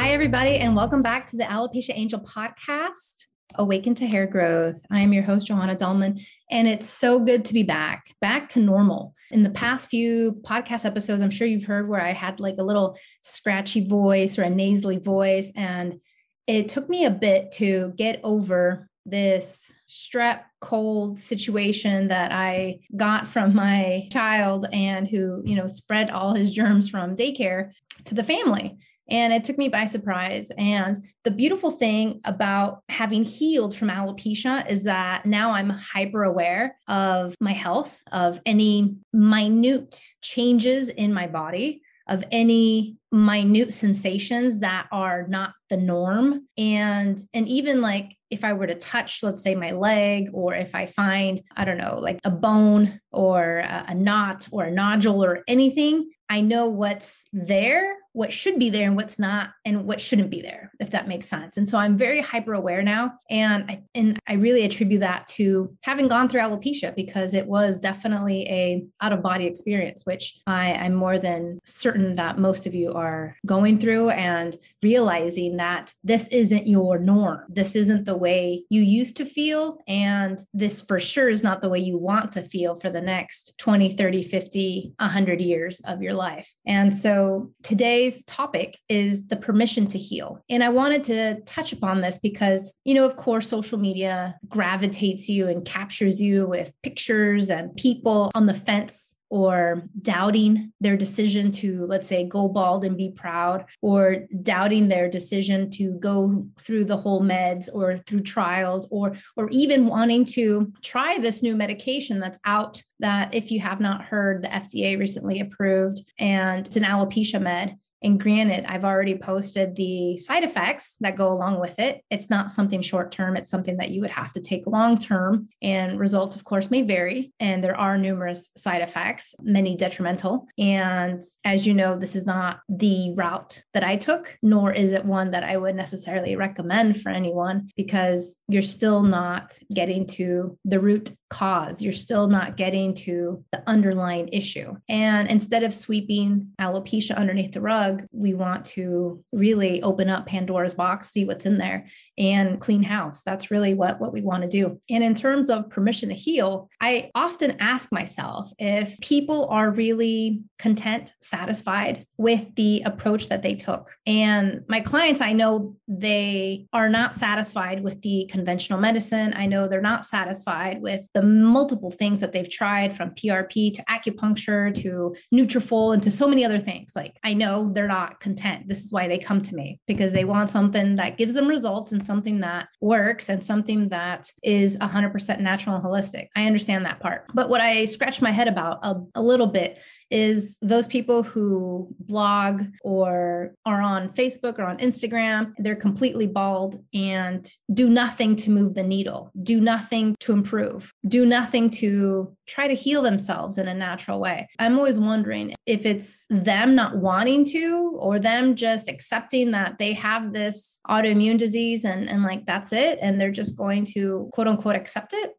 Hi, everybody, and welcome back to the Alopecia Angel podcast. Awaken to Hair Growth. I am your host, Johanna Dahlman, and it's so good to be back, back to normal. In the past few podcast episodes, I'm sure you've heard where I had like a little scratchy voice or a nasally voice, and it took me a bit to get over this strep cold situation that I got from my child and who, you know, spread all his germs from daycare to the family. And it took me by surprise. And the beautiful thing about having healed from alopecia is that now I'm hyper aware of my health, of any minute changes in my body of any minute sensations that are not the norm and and even like if i were to touch let's say my leg or if i find i don't know like a bone or a, a knot or a nodule or anything i know what's there what should be there and what's not and what shouldn't be there if that makes sense. And so i'm very hyper aware now and i and i really attribute that to having gone through alopecia because it was definitely a out of body experience which i i'm more than certain that most of you are going through and realizing that this isn't your norm. This isn't the way you used to feel and this for sure is not the way you want to feel for the next 20 30 50 100 years of your life. And so today today's topic is the permission to heal. And I wanted to touch upon this because, you know, of course, social media gravitates you and captures you with pictures and people on the fence or doubting their decision to, let's say, go bald and be proud, or doubting their decision to go through the whole meds or through trials, or or even wanting to try this new medication that's out that if you have not heard, the FDA recently approved, and it's an alopecia med. And granted, I've already posted the side effects that go along with it. It's not something short term, it's something that you would have to take long term. And results, of course, may vary. And there are numerous side effects, many detrimental. And as you know, this is not the route that I took, nor is it one that I would necessarily recommend for anyone because you're still not getting to the root cause. You're still not getting to the underlying issue. And instead of sweeping alopecia underneath the rug, we want to really open up Pandora's box, see what's in there, and clean house. That's really what, what we want to do. And in terms of permission to heal, I often ask myself if people are really content, satisfied with the approach that they took. And my clients, I know they are not satisfied with the conventional medicine. I know they're not satisfied with the multiple things that they've tried from PRP to acupuncture to Nutrafol and to so many other things. Like I know they're not content. This is why they come to me because they want something that gives them results and something that works and something that is 100% natural and holistic. I understand that part. But what I scratch my head about a, a little bit is those people who blog or are on Facebook or on Instagram, they're completely bald and do nothing to move the needle, do nothing to improve, do nothing to try to heal themselves in a natural way. I'm always wondering if it's them not wanting to or them just accepting that they have this autoimmune disease and, and like that's it. And they're just going to quote unquote accept it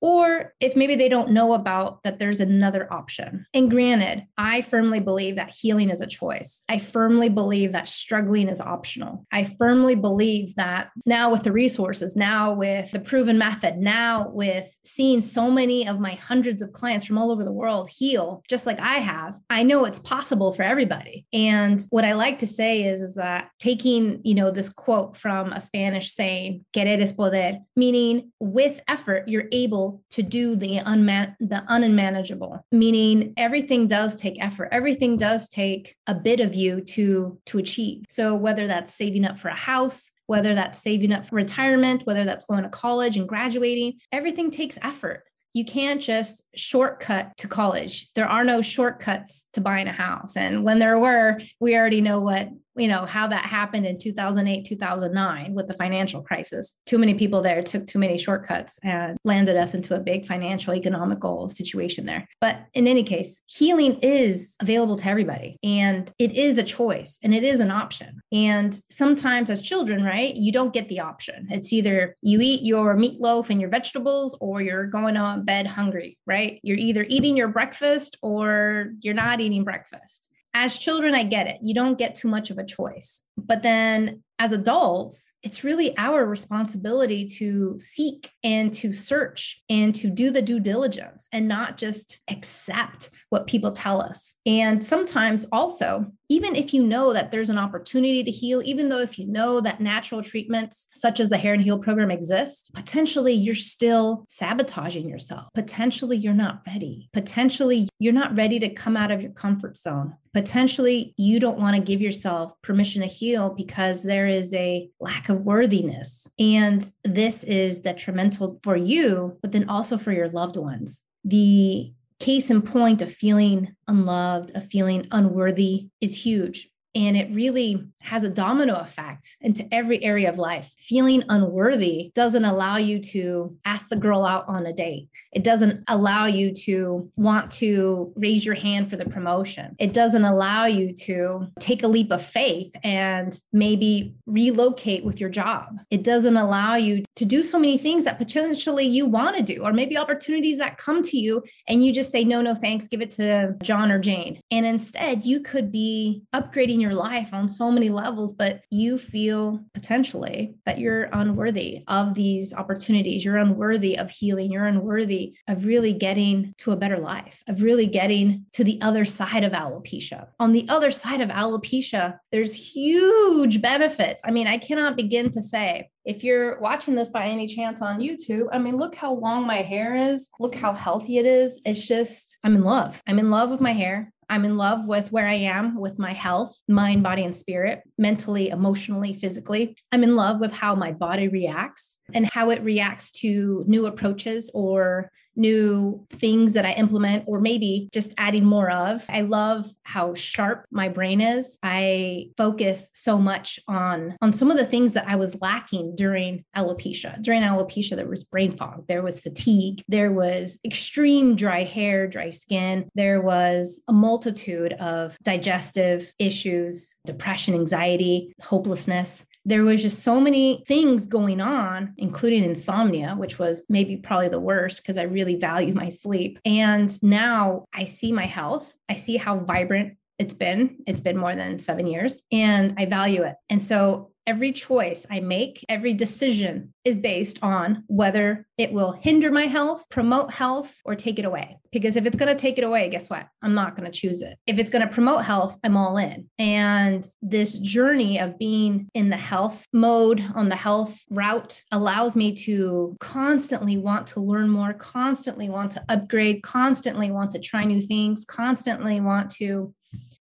or if maybe they don't know about that there's another option. And granted, I firmly believe that healing is a choice. I firmly believe that struggling is optional. I firmly believe that now with the resources, now with the proven method, now with seeing so many of my hundreds of clients from all over the world heal just like I have, I know it's possible for everybody. And what I like to say is, is that taking, you know, this quote from a Spanish saying, querer es poder, meaning with effort, you're able to do the unman the unmanageable meaning everything does take effort everything does take a bit of you to to achieve so whether that's saving up for a house whether that's saving up for retirement whether that's going to college and graduating everything takes effort you can't just shortcut to college. There are no shortcuts to buying a house. And when there were, we already know what you know how that happened in 2008 2009 with the financial crisis. Too many people there took too many shortcuts and landed us into a big financial economical situation there. But in any case healing is available to everybody and it is a choice and it is an option. And sometimes as children right you don't get the option. It's either you eat your meatloaf and your vegetables or you're going on bed hungry right? You're either eating your breakfast or you're not eating breakfast as children, I get it. You don't get too much of a choice. But then as adults, it's really our responsibility to seek and to search and to do the due diligence and not just accept what people tell us. And sometimes also, even if you know that there's an opportunity to heal, even though if you know that natural treatments such as the Hair N' Heal program exist, potentially you're still sabotaging yourself. Potentially you're not ready. Potentially you're not ready to come out of your comfort zone. Potentially you don't want to give yourself permission to heal because there is a lack of worthiness. And this is detrimental for you, but then also for your loved ones. The case in point of feeling unloved, of feeling unworthy is huge. And it really has a domino effect into every area of life. Feeling unworthy doesn't allow you to ask the girl out on a date. It doesn't allow you to want to raise your hand for the promotion. It doesn't allow you to take a leap of faith and maybe relocate with your job. It doesn't allow you to do so many things that potentially you want to do, or maybe opportunities that come to you and you just say, no, no, thanks, give it to John or Jane. And instead, you could be upgrading your life on so many levels, but you feel potentially that you're unworthy of these opportunities. You're unworthy of healing. You're unworthy of really getting to a better life, of really getting to the other side of alopecia. On the other side of alopecia, there's huge benefits. I mean, I cannot begin to say if you're watching this by any chance on YouTube, I mean, look how long my hair is. Look how healthy it is. It's just, I'm in love. I'm in love with my hair. I'm in love with where I am with my health, mind, body, and spirit, mentally, emotionally, physically. I'm in love with how my body reacts and how it reacts to new approaches or new things that I implement, or maybe just adding more of. I love how sharp my brain is. I focus so much on, on some of the things that I was lacking during alopecia. During alopecia, there was brain fog, there was fatigue, there was extreme dry hair, dry skin, there was a multitude of digestive issues, depression, anxiety, hopelessness there was just so many things going on, including insomnia, which was maybe probably the worst because I really value my sleep. And now I see my health, I see how vibrant it's been. It's been more than seven years and I value it. And so every choice I make, every decision is based on whether it will hinder my health, promote health, or take it away. Because if it's going to take it away, guess what? I'm not going to choose it. If it's going to promote health, I'm all in. And this journey of being in the health mode, on the health route, allows me to constantly want to learn more, constantly want to upgrade, constantly want to try new things, constantly want to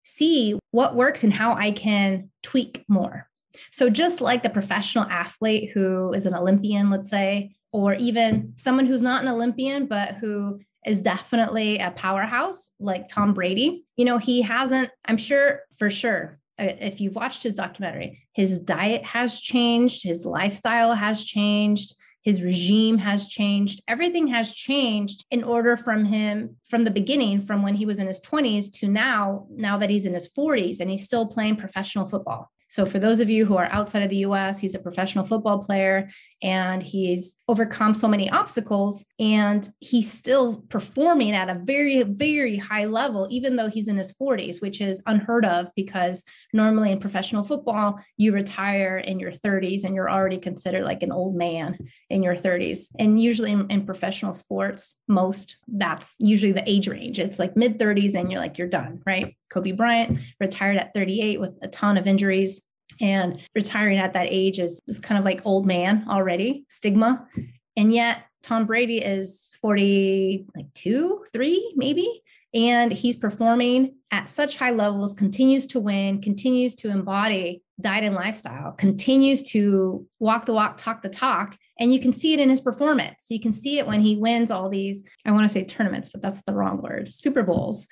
see what works and how I can tweak more. So, just like the professional athlete who is an Olympian, let's say, or even someone who's not an Olympian, but who is definitely a powerhouse, like Tom Brady, you know, he hasn't, I'm sure for sure, uh, if you've watched his documentary, his diet has changed, his lifestyle has changed his regime has changed everything has changed in order from him from the beginning from when he was in his 20s to now now that he's in his 40s and he's still playing professional football so, for those of you who are outside of the US, he's a professional football player and he's overcome so many obstacles and he's still performing at a very, very high level, even though he's in his 40s, which is unheard of because normally in professional football, you retire in your 30s and you're already considered like an old man in your 30s. And usually in, in professional sports, most that's usually the age range. It's like mid 30s and you're like, you're done, right? Kobe Bryant retired at 38 with a ton of injuries and retiring at that age is, is kind of like old man already, stigma. And yet Tom Brady is 40, like two, three, maybe. And he's performing at such high levels, continues to win, continues to embody diet and lifestyle, continues to walk the walk, talk the talk. And you can see it in his performance. You can see it when he wins all these, I want to say tournaments, but that's the wrong word, Super Bowls.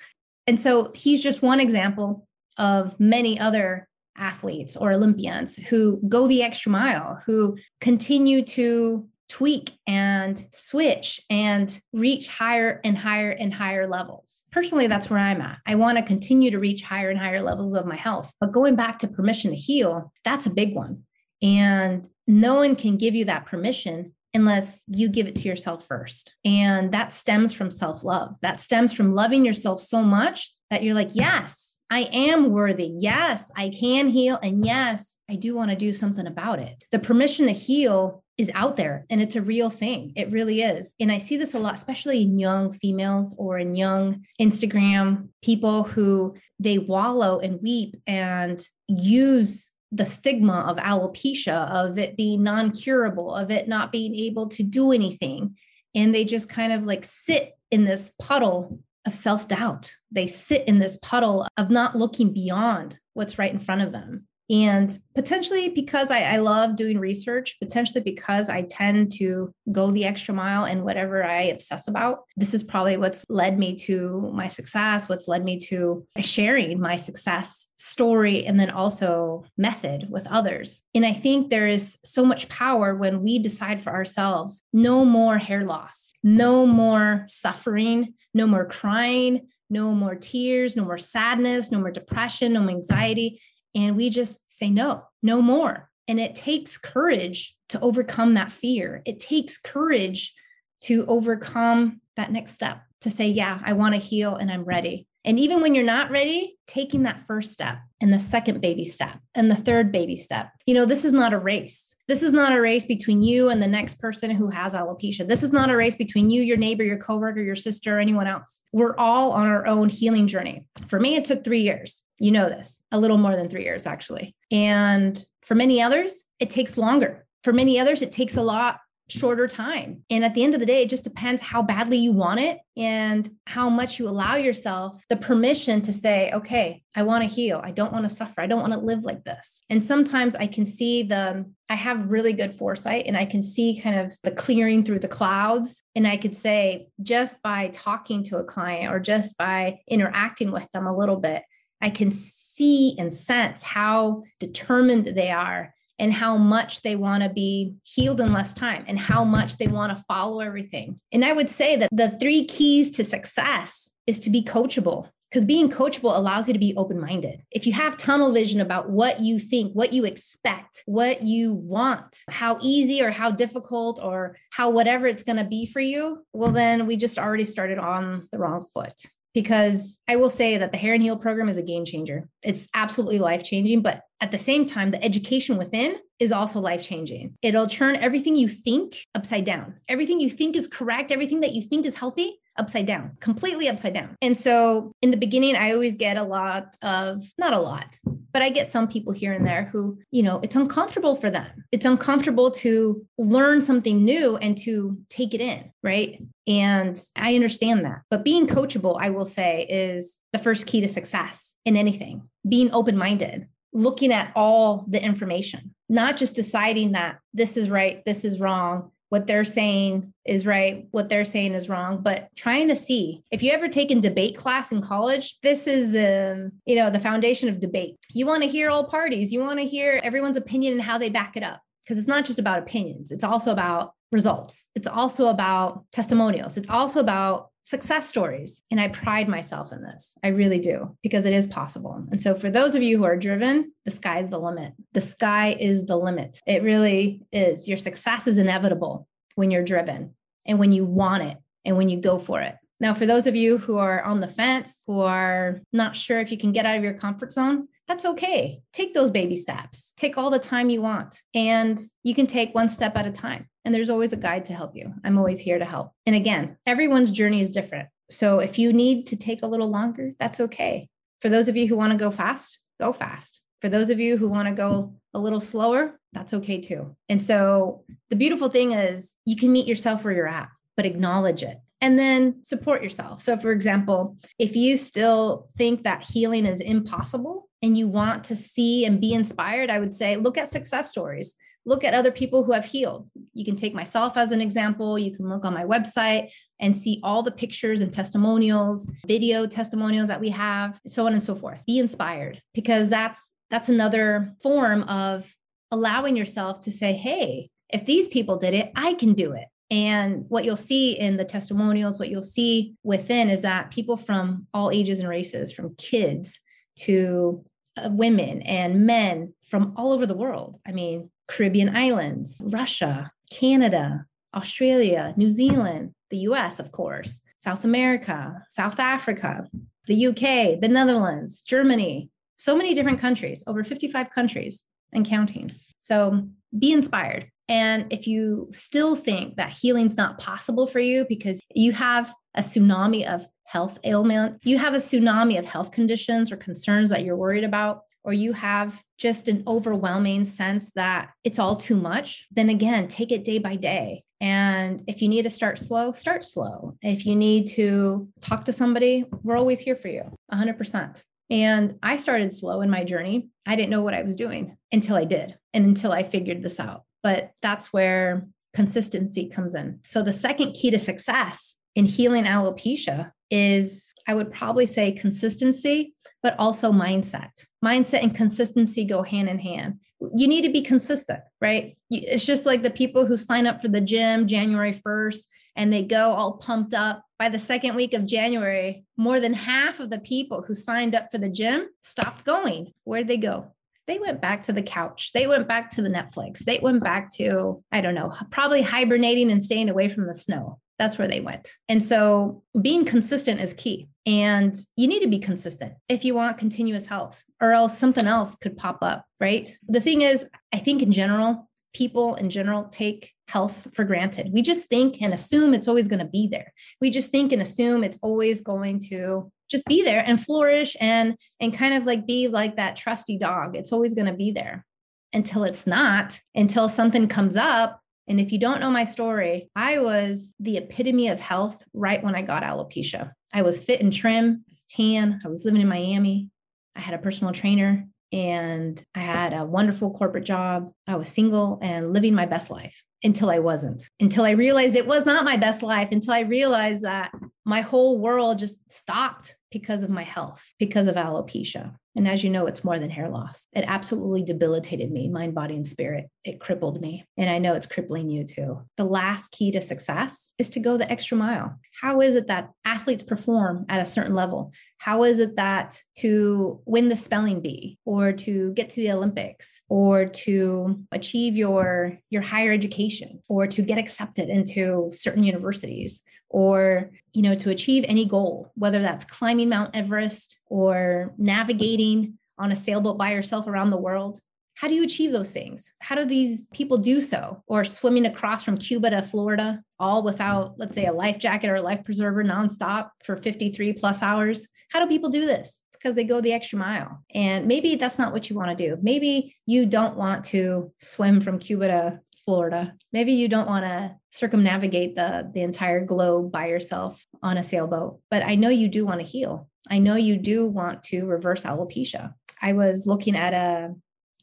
And so he's just one example of many other athletes or Olympians who go the extra mile, who continue to tweak and switch and reach higher and higher and higher levels. Personally, that's where I'm at. I want to continue to reach higher and higher levels of my health. But going back to permission to heal, that's a big one. And no one can give you that permission unless you give it to yourself first. And that stems from self love. That stems from loving yourself so much that you're like, yes, I am worthy. Yes, I can heal. And yes, I do want to do something about it. The permission to heal is out there and it's a real thing. It really is. And I see this a lot, especially in young females or in young Instagram people who they wallow and weep and use the stigma of alopecia, of it being non curable, of it not being able to do anything. And they just kind of like sit in this puddle of self doubt. They sit in this puddle of not looking beyond what's right in front of them. And potentially because I, I, love doing research, potentially because I tend to go the extra mile in whatever I obsess about, this is probably what's led me to my success, what's led me to sharing my success story and then also method with others. And I think there is so much power when we decide for ourselves no more hair loss, no more suffering, no more crying, no more tears, no more sadness, no more depression, no more anxiety and we just say no, no more. And it takes courage to overcome that fear. It takes courage to overcome that next step to say, yeah, I want to heal and I'm ready. And even when you're not ready, taking that first step and the second baby step and the third baby step. You know, this is not a race. This is not a race between you and the next person who has alopecia. This is not a race between you, your neighbor, your coworker, your sister, or anyone else. We're all on our own healing journey. For me, it took three years. You know this, a little more than three years, actually. And for many others, it takes longer. For many others, it takes a lot shorter time. And at the end of the day, it just depends how badly you want it and how much you allow yourself the permission to say, okay, I want to heal. I don't want to suffer. I don't want to live like this. And sometimes I can see the, I have really good foresight and I can see kind of the clearing through the clouds. And I could say, just by talking to a client or just by interacting with them a little bit, I can see and sense how determined they are and how much they want to be healed in less time and how much they want to follow everything. And I would say that the three keys to success is to be coachable because being coachable allows you to be open minded. If you have tunnel vision about what you think, what you expect, what you want, how easy or how difficult or how whatever it's going to be for you, well, then we just already started on the wrong foot because I will say that the Hair N' Heal program is a game changer. It's absolutely life changing, but at the same time, the education within is also life changing. It'll turn everything you think upside down. Everything you think is correct, everything that you think is healthy, upside down, completely upside down. And so in the beginning, I always get a lot of, not a lot, but I get some people here and there who, you know, it's uncomfortable for them. It's uncomfortable to learn something new and to take it in, right? And I understand that. But being coachable, I will say, is the first key to success in anything. Being open minded, looking at all the information, not just deciding that this is right, this is wrong, what they're saying is right, what they're saying is wrong, but trying to see. If you ever taken debate class in college, this is the, you know, the foundation of debate. You want to hear all parties, you want to hear everyone's opinion and how they back it up because it's not just about opinions, it's also about results. It's also about testimonials. It's also about success stories. And I pride myself in this. I really do, because it is possible. And so, for those of you who are driven, the sky is the limit. The sky is the limit. It really is. Your success is inevitable when you're driven and when you want it and when you go for it. Now, for those of you who are on the fence, who are not sure if you can get out of your comfort zone, that's okay. Take those baby steps. Take all the time you want, and you can take one step at a time. And there's always a guide to help you. I'm always here to help. And again, everyone's journey is different. So if you need to take a little longer, that's okay. For those of you who want to go fast, go fast. For those of you who want to go a little slower, that's okay too. And so the beautiful thing is you can meet yourself where you're at, but acknowledge it and then support yourself. So, for example, if you still think that healing is impossible and you want to see and be inspired, I would say look at success stories. Look at other people who have healed. You can take myself as an example. You can look on my website and see all the pictures and testimonials, video testimonials that we have, so on and so forth. Be inspired because that's that's another form of allowing yourself to say, hey, if these people did it, I can do it. And what you'll see in the testimonials, what you'll see within is that people from all ages and races, from kids to Uh, women and men from all over the world. I mean, Caribbean islands, Russia, Canada, Australia, New Zealand, the US, of course, South America, South Africa, the UK, the Netherlands, Germany, so many different countries, over 55 countries and counting. So be inspired. And if you still think that healing's not possible for you because you have a tsunami of health ailment, you have a tsunami of health conditions or concerns that you're worried about, or you have just an overwhelming sense that it's all too much, then again, take it day by day. And if you need to start slow, start slow. If you need to talk to somebody, we're always here for you 100%. And I started slow in my journey. I didn't know what I was doing until I did and until I figured this out. But that's where consistency comes in. So the second key to success in healing alopecia is I would probably say consistency, but also mindset. Mindset and consistency go hand in hand. You need to be consistent, right? It's just like the people who sign up for the gym January 1st and they go all pumped up. By the second week of January, more than half of the people who signed up for the gym stopped going. Where'd they go? They went back to the couch. They went back to the Netflix. They went back to, I don't know, probably hibernating and staying away from the snow. That's where they went. And so being consistent is key. And you need to be consistent if you want continuous health, or else something else could pop up, right? The thing is, I think in general, people in general take health for granted. We just think and assume it's always going to be there. We just think and assume it's always going to just be there and flourish and and kind of like be like that trusty dog. It's always going to be there until it's not, until something comes up. And if you don't know my story, I was the epitome of health right when I got alopecia. I was fit and trim, I was tan, I was living in Miami. I had a personal trainer and I had a wonderful corporate job. I was single and living my best life until I wasn't, until I realized it was not my best life, until I realized that my whole world just stopped because of my health, because of alopecia. And as you know, it's more than hair loss. It absolutely debilitated me, mind, body, and spirit. It crippled me. And I know it's crippling you too. The last key to success is to go the extra mile. How is it that athletes perform at a certain level? How is it that to win the spelling bee or to get to the Olympics or to achieve your, your higher education or to get accepted into certain universities or you know to achieve any goal whether that's climbing mount everest or navigating on a sailboat by yourself around the world. How do you achieve those things? How do these people do so? Or swimming across from cuba to florida all without let's say a life jacket or a life preserver nonstop for 53 plus hours? How do people do this? It's because they go the extra mile. And maybe that's not what you want to do. Maybe you don't want to swim from cuba to Florida. Maybe you don't want to circumnavigate the, the entire globe by yourself on a sailboat, but I know you do want to heal. I know you do want to reverse alopecia. I was looking at a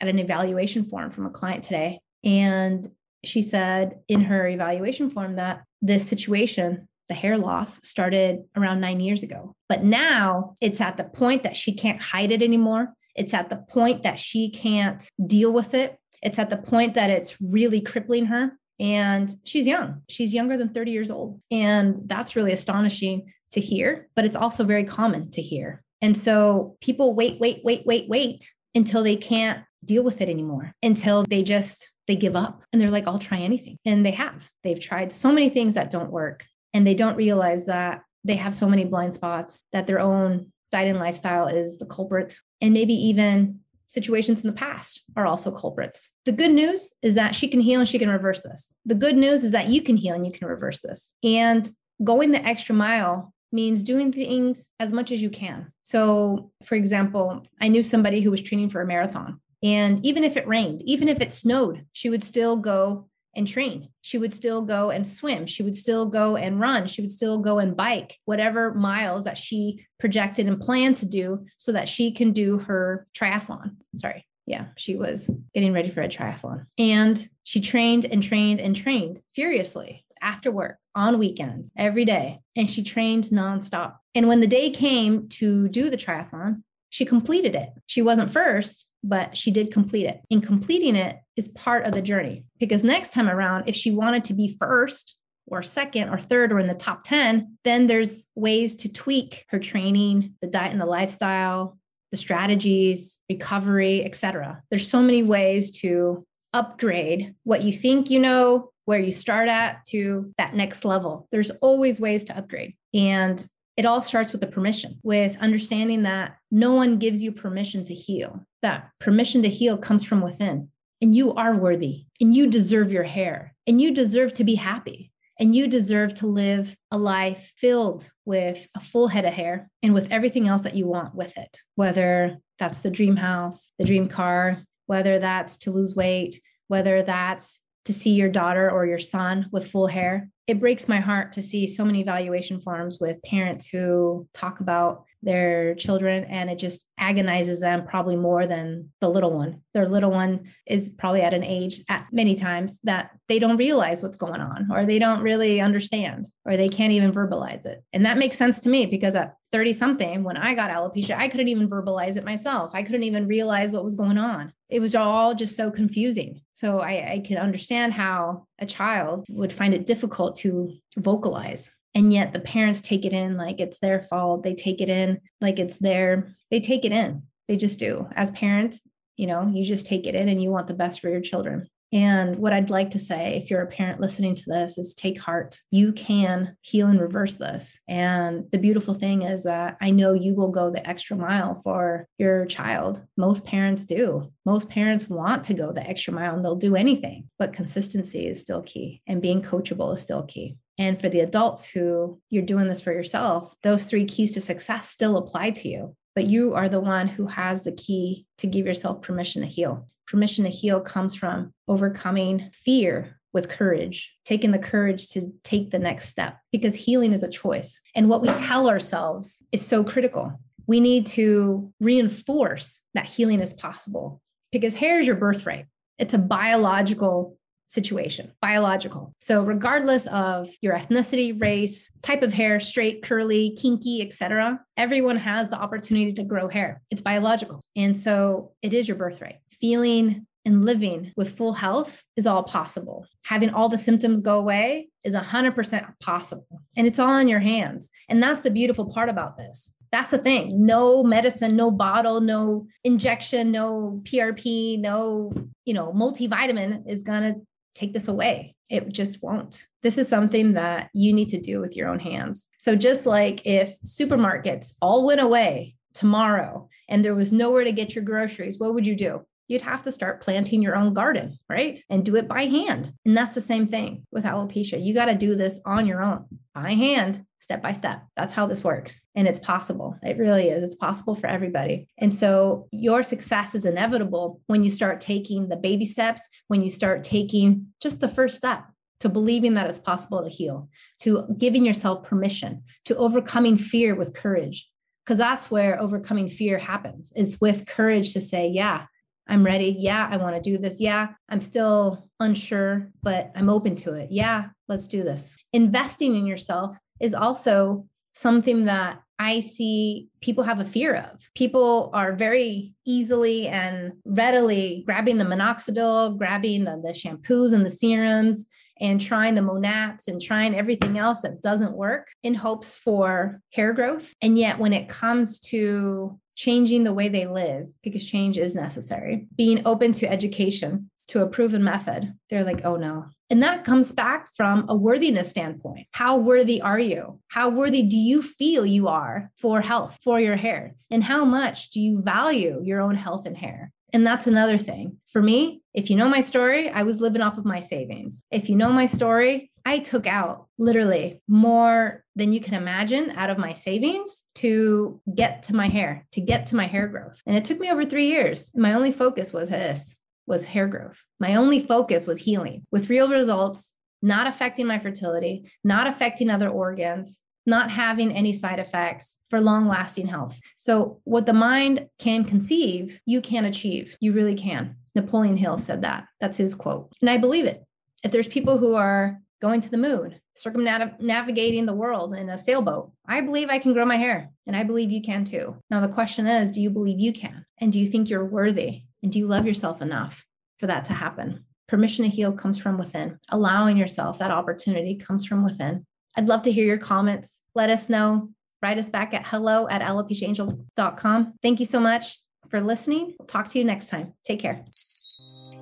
at an evaluation form from a client today, and she said in her evaluation form that this situation, the hair loss, started around nine years ago. But now it's at the point that she can't hide it anymore. It's at the point that she can't deal with it it's at the point that it's really crippling her. And she's young. She's younger than 30 years old. And that's really astonishing to hear, but it's also very common to hear. And so people wait, wait, wait, wait, wait until they can't deal with it anymore, until they just they give up and they're like I'll try anything. And they have. They've tried so many things that don't work and they don't realize that they have so many blind spots that their own diet and lifestyle is the culprit and maybe even situations in the past are also culprits. The good news is that she can heal and she can reverse this. The good news is that you can heal and you can reverse this. And going the extra mile means doing things as much as you can. So, for example, I knew somebody who was training for a marathon. And even if it rained, even if it snowed, she would still go and train. She would still go and swim. She would still go and run. She would still go and bike, whatever miles that she projected and planned to do so that she can do her triathlon. Sorry. Yeah, she was getting ready for a triathlon. And she trained and trained and trained furiously after work, on weekends, every day. And she trained nonstop. And when the day came to do the triathlon, she completed it. She wasn't first, but she did complete it. And completing it is part of the journey because next time around, if she wanted to be first, or second or third or in the top 10, then there's ways to tweak her training, the diet and the lifestyle, the strategies, recovery, etc. There's so many ways to upgrade what you think you know, where you start at to that next level. There's always ways to upgrade. And it all starts with the permission, with understanding that no one gives you permission to heal. That permission to heal comes from within. And you are worthy, and you deserve your hair, and you deserve to be happy, and you deserve to live a life filled with a full head of hair and with everything else that you want with it, whether that's the dream house, the dream car, whether that's to lose weight, whether that's to see your daughter or your son with full hair. It breaks my heart to see so many evaluation forms with parents who talk about their children and it just agonizes them probably more than the little one. Their little one is probably at an age at many times that they don't realize what's going on or they don't really understand or they can't even verbalize it. And that makes sense to me because at 30 something when i got alopecia i couldn't even verbalize it myself. I couldn't even realize what was going on. It was all just so confusing. So i, I can understand how a child would find it difficult to vocalize and yet the parents take it in like it's their fault they take it in like it's their they take it in they just do as parents you know you just take it in and you want the best for your children and what I'd like to say, if you're a parent listening to this, is take heart. You can heal and reverse this. And the beautiful thing is that I know you will go the extra mile for your child. Most parents do. Most parents want to go the extra mile and they'll do anything, but consistency is still key and being coachable is still key. And for the adults who you're doing this for yourself, those three keys to success still apply to you. But you are the one who has the key to give yourself permission to heal. Permission to heal comes from overcoming fear with courage, taking the courage to take the next step, because healing is a choice. And what we tell ourselves is so critical. We need to reinforce that healing is possible because hair is your birthright. It's a biological situation, biological. So regardless of your ethnicity, race, type of hair, straight, curly, kinky, etc., everyone has the opportunity to grow hair. It's biological. And so it is your birthright. Feeling and living with full health is all possible. Having all the symptoms go away is 100% possible. And it's all in your hands. And that's the beautiful part about this. That's the thing. No medicine, no bottle, no injection, no PRP, no, you know, multivitamin is going to take this away. It just won't. This is something that you need to do with your own hands. So, just like if supermarkets all went away tomorrow and there was nowhere to get your groceries, what would you do? You'd have to start planting your own garden, right? And do it by hand. And that's the same thing with alopecia. You got to do this on your own by hand step by step. That's how this works. And it's possible. It really is. It's possible for everybody. And so your success is inevitable when you start taking the baby steps, when you start taking just the first step to believing that it's possible to heal, to giving yourself permission, to overcoming fear with courage. Because that's where overcoming fear happens, is with courage to say, yeah, I'm ready. Yeah, I want to do this. Yeah, I'm still unsure, but I'm open to it. Yeah, let's do this. Investing in yourself is also something that I see people have a fear of. People are very easily and readily grabbing the minoxidil, grabbing the, the shampoos and the serums, and trying the Monats and trying everything else that doesn't work in hopes for hair growth. And yet, when it comes to changing the way they live, because change is necessary, being open to education, to a proven method, they're like, oh no. And that comes back from a worthiness standpoint. How worthy are you? How worthy do you feel you are for health, for your hair? And how much do you value your own health and hair? And that's another thing. For me, if you know my story, I was living off of my savings. If you know my story, I took out literally more than you can imagine out of my savings to get to my hair, to get to my hair growth. And it took me over three years. My only focus was this was hair growth. My only focus was healing with real results, not affecting my fertility, not affecting other organs, not having any side effects for long lasting health. So, what the mind can conceive, you can achieve. You really can. Napoleon Hill said that. That's his quote. And I believe it. If there's people who are going to the moon, circumnavigating the world in a sailboat, I believe I can grow my hair and I believe you can too. Now, the question is do you believe you can? And do you think you're worthy? And do you love yourself enough for that to happen? Permission to heal comes from within. Allowing yourself that opportunity comes from within. I'd love to hear your comments. Let us know. Write us back at hello at alopeciaangels.com. Thank you so much for listening. We'll talk to you next time. Take care.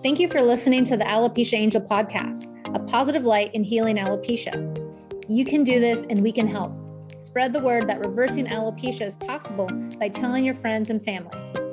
Thank you for listening to the Alopecia Angel podcast, a positive light in healing alopecia. You can do this and we can help. Spread the word that reversing alopecia is possible by telling your friends and family.